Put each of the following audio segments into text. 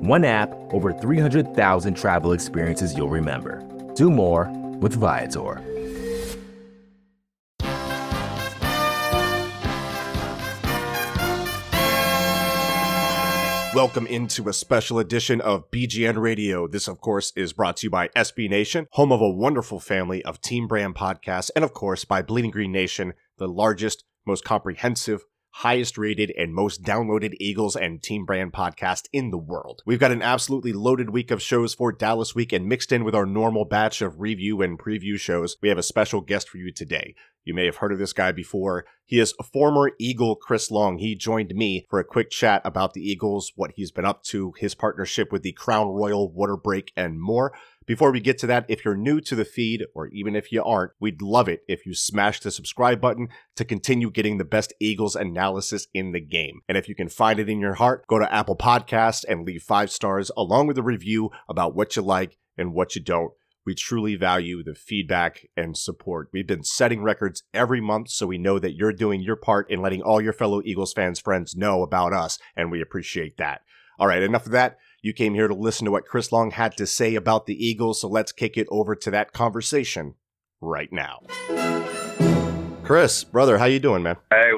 One app, over 300,000 travel experiences you'll remember. Do more with Viator. Welcome into a special edition of BGN Radio. This, of course, is brought to you by SB Nation, home of a wonderful family of team brand podcasts, and of course by Bleeding Green Nation, the largest, most comprehensive, highest rated and most downloaded Eagles and team brand podcast in the world. We've got an absolutely loaded week of shows for Dallas Week, and mixed in with our normal batch of review and preview shows, we have a special guest for you today. You may have heard of this guy before. He is former Eagle Chris Long. He joined me for a quick chat about the Eagles, what he's been up to, his partnership with the Crown Royal Water Break, and more. Before we get to that, if you're new to the feed, or even if you aren't, we'd love it if you smash the subscribe button to continue getting the best Eagles analysis in the game. And if you can find it in your heart, go to Apple Podcasts and leave five stars along with a review about what you like and what you don't. We truly value the feedback and support. We've been setting records every month, so we know that you're doing your part in letting all your fellow Eagles fans friends know about us, and we appreciate that. All right, enough of that. You came here to listen to what Chris Long had to say about the Eagles, so let's kick it over to that conversation right now. Chris, brother, how you doing, man? Hey,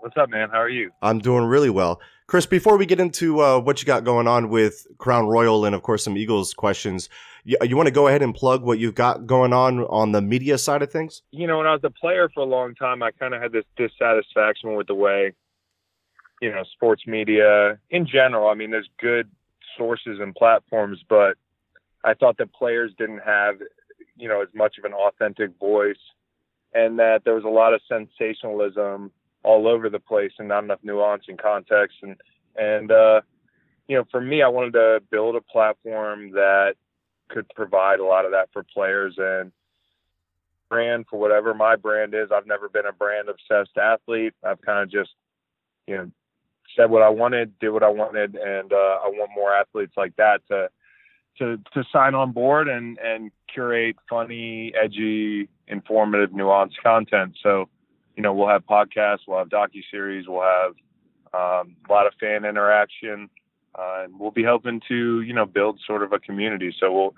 what's up, man? How are you? I'm doing really well. Chris, before we get into uh, what you got going on with Crown Royal and, of course, some Eagles questions, you, you want to go ahead and plug what you've got going on on the media side of things? You know, when I was a player for a long time, I kind of had this dissatisfaction with the way, you know, sports media in general. I mean, there's good sources and platforms, but I thought that players didn't have, you know, as much of an authentic voice, and that there was a lot of sensationalism all over the place and not enough nuance and context. And and uh, you know, for me, I wanted to build a platform that could provide a lot of that for players and brand for whatever my brand is. I've never been a brand obsessed athlete. I've kind of just, you know, said what I wanted, did what I wanted, and uh, I want more athletes like that to to to sign on board and and curate funny, edgy, informative, nuanced content. So, you know, we'll have podcasts, we'll have docu series, we'll have um, a lot of fan interaction, uh, and we'll be helping to you know build sort of a community. So we'll.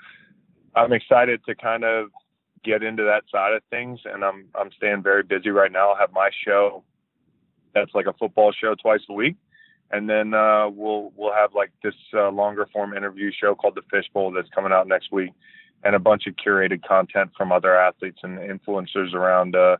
I'm excited to kind of get into that side of things, and I'm I'm staying very busy right now. I'll have my show that's like a football show twice a week and then uh, we'll we'll have like this uh, longer form interview show called the Fishbowl that's coming out next week, and a bunch of curated content from other athletes and influencers around uh,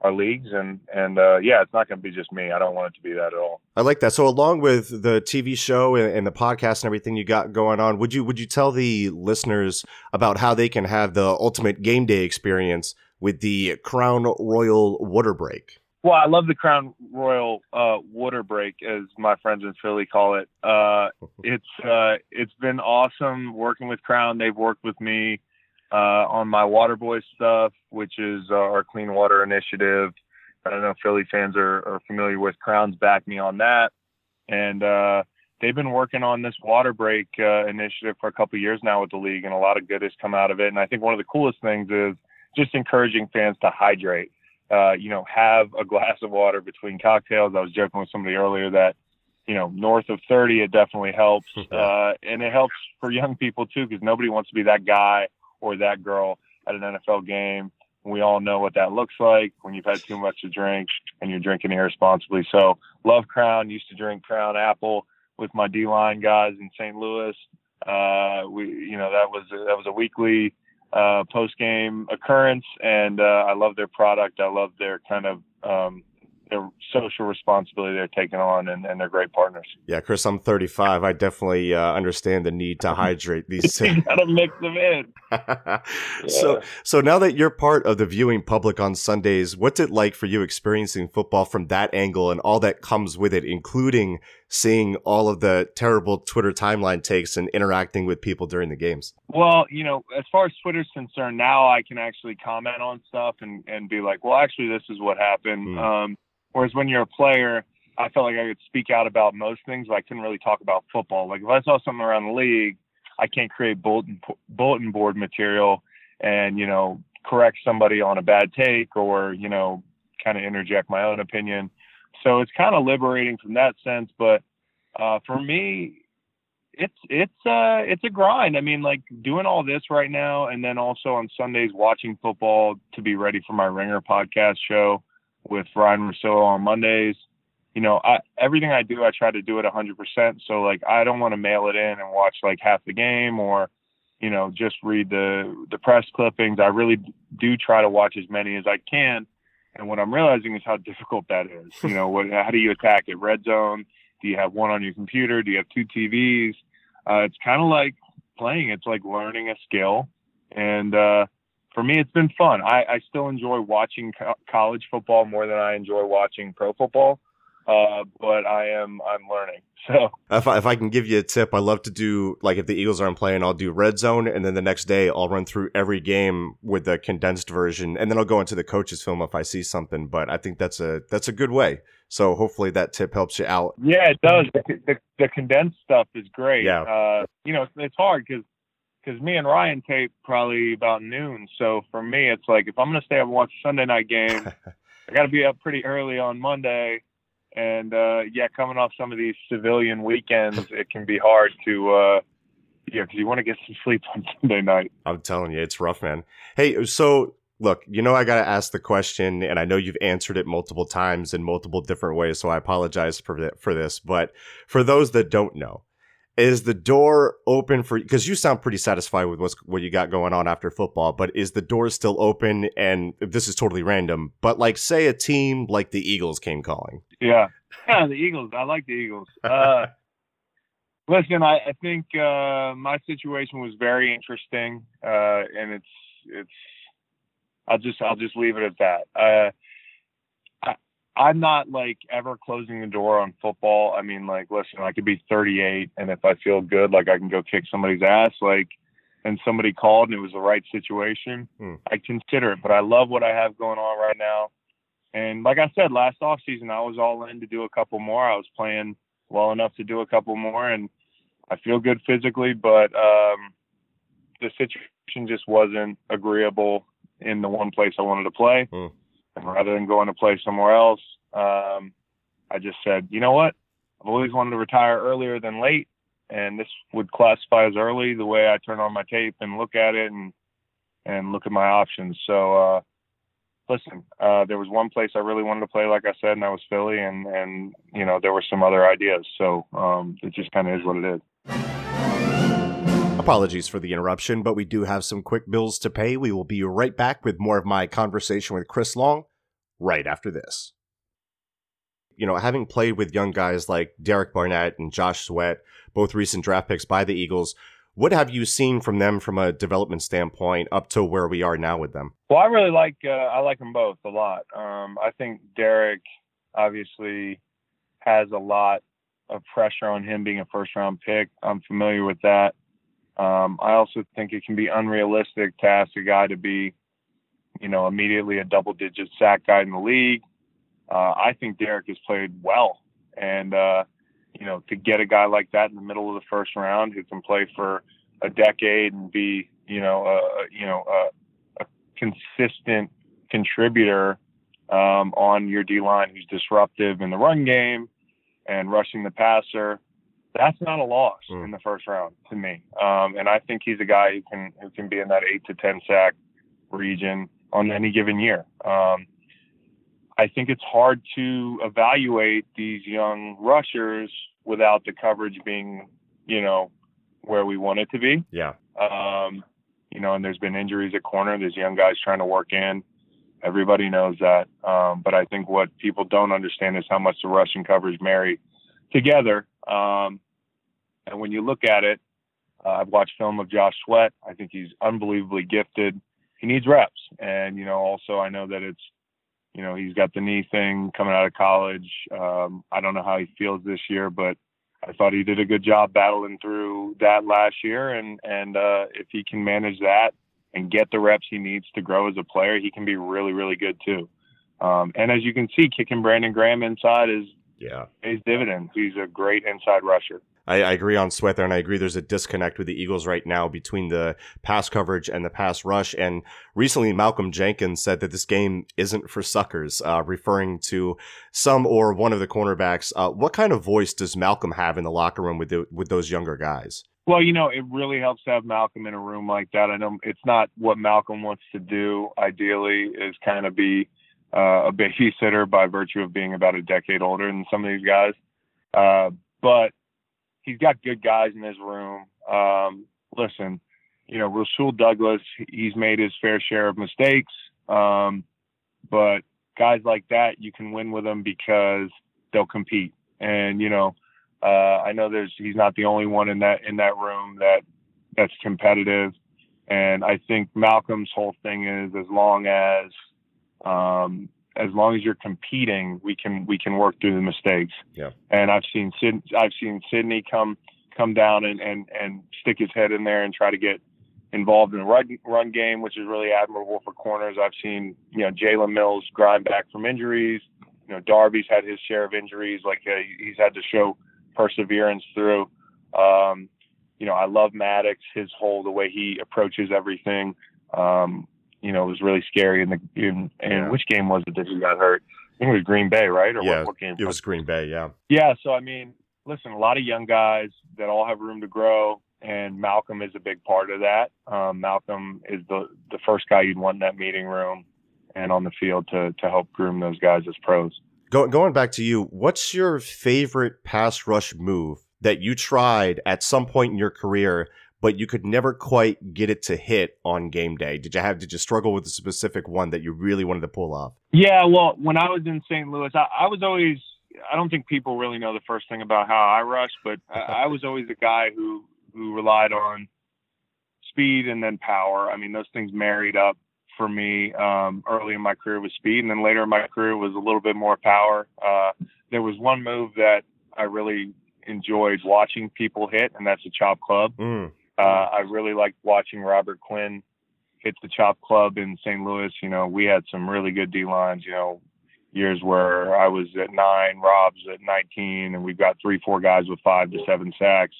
our leagues. And and uh, yeah, it's not going to be just me. I don't want it to be that at all. I like that. So along with the TV show and, and the podcast and everything you got going on, would you would you tell the listeners about how they can have the ultimate game day experience with the Crown Royal Water Break? Well, I love the Crown Royal uh, water break, as my friends in Philly call it. Uh, it's uh, it's been awesome working with Crown. They've worked with me uh, on my Water Boy stuff, which is uh, our clean water initiative. I don't know if Philly fans are, are familiar with Crown's back me on that, and uh, they've been working on this water break initiative for a couple years now with the league, and a lot of good has come out of it. And I think one of the coolest things is just encouraging fans to hydrate uh, you know, have a glass of water between cocktails. I was joking with somebody earlier that, you know, north of 30, it definitely helps. Uh, and it helps for young people too, because nobody wants to be that guy or that girl at an NFL game. We all know what that looks like when you've had too much to drink and you're drinking irresponsibly. So love Crown. Used to drink Crown Apple with my D line guys in St. Louis. Uh, we, you know, that was that was a weekly uh, post game occurrence, and uh, I love their product. I love their kind of um, their social responsibility they're taking on, and, and they're great partners. Yeah, Chris, I'm 35. I definitely uh, understand the need to hydrate these. you gotta mix them in. yeah. So, so now that you're part of the viewing public on Sundays, what's it like for you experiencing football from that angle and all that comes with it, including seeing all of the terrible Twitter timeline takes and interacting with people during the games? Well, you know, as far as Twitter's concerned, now I can actually comment on stuff and, and be like, well, actually, this is what happened. Mm. Um, whereas when you're a player, I felt like I could speak out about most things, but I couldn't really talk about football. Like if I saw something around the league, I can't create bulletin bulletin board material and you know correct somebody on a bad take or you know kind of interject my own opinion. So it's kind of liberating from that sense. But uh, for me, it's it's uh it's a grind. I mean, like doing all this right now, and then also on Sundays watching football to be ready for my Ringer podcast show with Ryan Russillo on Mondays you know, I, everything I do, I try to do it 100%. So like, I don't want to mail it in and watch like half the game or, you know, just read the the press clippings. I really do try to watch as many as I can. And what I'm realizing is how difficult that is. You know, what, how do you attack it? Red zone? Do you have one on your computer? Do you have two TVs? Uh, it's kind of like playing. It's like learning a skill. And uh, for me, it's been fun. I, I still enjoy watching co- college football more than I enjoy watching pro football uh, but I am I'm learning. So if I, if I can give you a tip, I love to do like if the Eagles aren't playing, I'll do red zone, and then the next day I'll run through every game with the condensed version, and then I'll go into the coaches film if I see something. But I think that's a that's a good way. So hopefully that tip helps you out. Yeah, it does. The, the, the condensed stuff is great. Yeah. Uh, you know, it's hard because because me and Ryan tape probably about noon. So for me, it's like if I'm gonna stay up and watch a Sunday night game, I got to be up pretty early on Monday and uh, yeah, coming off some of these civilian weekends, it can be hard to, uh, yeah, because you want to get some sleep on Sunday night. I'm telling you, it's rough, man. Hey, so look, you know, I got to ask the question, and I know you've answered it multiple times in multiple different ways, so I apologize for, th- for this. But for those that don't know, is the door open for because you sound pretty satisfied with what's what you got going on after football but is the door still open? And this is totally random but like say a team like the eagles came calling. Yeah. Yeah the eagles. I like the eagles. Uh listen i i think uh my situation was very interesting uh and it's it's i'll just i'll just leave it at that. Uh I'm not like ever closing the door on football. I mean, like, listen, I could be 38, and if I feel good, like I can go kick somebody's ass, like, and somebody called and it was the right situation, hmm. I consider it. But I love what I have going on right now. And like I said, last off season, I was all in to do a couple more. I was playing well enough to do a couple more, and I feel good physically, but um, the situation just wasn't agreeable in the one place I wanted to play. Hmm. And rather than going to play somewhere else, um, I just said, you know what? I've always wanted to retire earlier than late, and this would classify as early the way I turn on my tape and look at it and and look at my options. So, uh, listen, uh, there was one place I really wanted to play, like I said, and that was Philly, and and you know there were some other ideas. So um, it just kind of is what it is. Apologies for the interruption, but we do have some quick bills to pay. We will be right back with more of my conversation with Chris Long right after this. You know, having played with young guys like Derek Barnett and Josh Sweat, both recent draft picks by the Eagles, what have you seen from them from a development standpoint up to where we are now with them? Well, I really like uh, I like them both a lot. Um, I think Derek obviously has a lot of pressure on him being a first round pick. I'm familiar with that. Um, I also think it can be unrealistic to ask a guy to be you know, immediately a double digit sack guy in the league. Uh, I think Derek has played well. And, uh, you know, to get a guy like that in the middle of the first round who can play for a decade and be, you know, you know, a consistent contributor um, on your D line who's disruptive in the run game and rushing the passer, that's not a loss mm. in the first round to me. Um, and I think he's a guy who can who can be in that eight to ten sack region on any given year. Um, I think it's hard to evaluate these young rushers without the coverage being, you know, where we want it to be. Yeah. Um, you know, and there's been injuries at corner. There's young guys trying to work in. Everybody knows that. Um, but I think what people don't understand is how much the rush and coverage marry together. Um, and when you look at it, uh, I've watched film of Josh Sweat. I think he's unbelievably gifted he needs reps. And, you know, also I know that it's you know, he's got the knee thing coming out of college. Um, I don't know how he feels this year, but I thought he did a good job battling through that last year. And, and uh, if he can manage that and get the reps he needs to grow as a player, he can be really, really good too. Um, and as you can see, kicking Brandon Graham inside is yeah pays dividends. He's a great inside rusher. I, I, agree on Sweat there, and I agree there's a disconnect with the Eagles right now between the pass coverage and the pass rush. And recently, Malcolm Jenkins said that this game isn't for suckers, uh, referring to some or one of the cornerbacks. Uh, what kind of voice does Malcolm have in the locker room with the, with those younger guys? Well, you know, it really helps to have Malcolm in a room like that. I know it's not what Malcolm wants to do. Ideally, is kind of be uh, a babysitter by virtue of being about a decade older than some of these guys. Uh, but he's got good guys in his room. Um, listen, you know, Rasul Douglas, he's made his fair share of mistakes. Um, but guys like that, you can win with them because they'll compete. And, you know, uh, I know there's, he's not the only one in that, in that room that, that's competitive. And I think Malcolm's whole thing is as long as, um, as long as you're competing, we can we can work through the mistakes. Yeah. And I've seen Sid, I've seen Sidney come come down and, and and stick his head in there and try to get involved in the run run game, which is really admirable for corners. I've seen you know Jalen Mills grind back from injuries. You know Darby's had his share of injuries. Like uh, he's had to show perseverance through. Um, you know I love Maddox, his whole the way he approaches everything. Um, you know, it was really scary. In the in, and yeah. which game was it that he got hurt? I think it was Green Bay, right? Or yeah, what, what game? It was Green Bay. Yeah. Yeah. So I mean, listen, a lot of young guys that all have room to grow, and Malcolm is a big part of that. Um, Malcolm is the the first guy you'd want in that meeting room and on the field to to help groom those guys as pros. Go, going back to you, what's your favorite pass rush move that you tried at some point in your career but you could never quite get it to hit on game day. Did you have did you struggle with a specific one that you really wanted to pull off? Yeah, well, when I was in St. Louis, I, I was always I don't think people really know the first thing about how I rush, but I, I was always a guy who who relied on speed and then power. I mean, those things married up for me um, early in my career with speed, and then later in my career was a little bit more power. Uh, there was one move that I really enjoyed watching people hit, and that's a chop club. Mm. Uh, I really liked watching Robert Quinn hit the chop club in St. Louis. You know, we had some really good D lines, you know, years where I was at nine, Rob's at 19, and we've got three, four guys with five to seven sacks.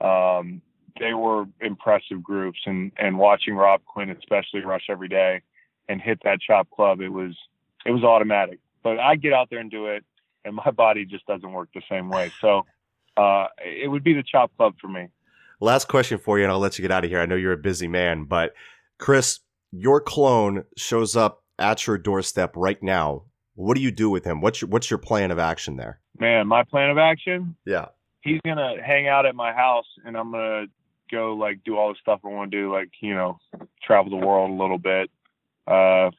Um, they were impressive groups and, and watching Rob Quinn, especially rush every day and hit that chop club, it was, it was automatic, but I get out there and do it and my body just doesn't work the same way. So, uh, it would be the chop club for me. Last question for you, and I'll let you get out of here. I know you're a busy man, but Chris, your clone shows up at your doorstep right now. What do you do with him? What's your what's your plan of action there? Man, my plan of action? Yeah. He's gonna hang out at my house and I'm gonna go like do all the stuff I wanna do, like, you know, travel the world a little bit. Uh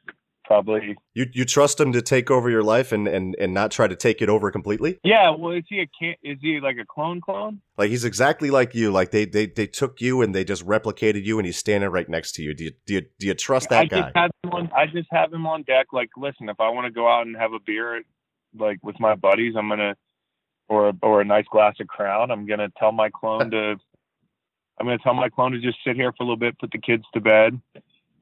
probably. You you trust him to take over your life and and and not try to take it over completely? Yeah. Well, is he a can- is he like a clone clone? Like he's exactly like you. Like they they they took you and they just replicated you, and he's standing right next to you. Do you do you, do you trust that I guy? Just have him on, I just have him on deck. Like, listen, if I want to go out and have a beer, like with my buddies, I'm gonna or or a nice glass of Crown. I'm gonna tell my clone to. I'm gonna tell my clone to just sit here for a little bit, put the kids to bed,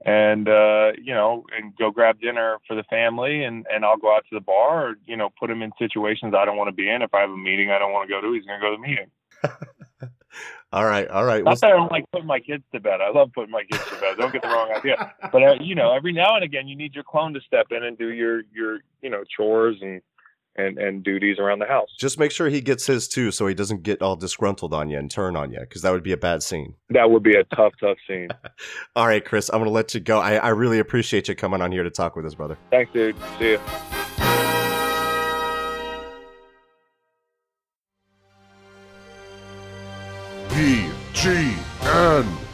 and uh, you know, and go grab dinner for the family, and and I'll go out to the bar, or you know, put him in situations I don't want to be in. If I have a meeting I don't want to go to, he's gonna go to the meeting. all right, all right. Not that I don't like putting my kids to bed. I love putting my kids to bed. Don't get the wrong idea. But uh, you know, every now and again, you need your clone to step in and do your your you know chores and and and duties around the house. Just make sure he gets his too, so he doesn't get all disgruntled on you and turn on you, because that would be a bad scene. That would be a tough, tough scene. all right, Chris, I'm gonna let you go. I, I really appreciate you coming on here to talk with us, brother. Thanks, dude. See you. BGN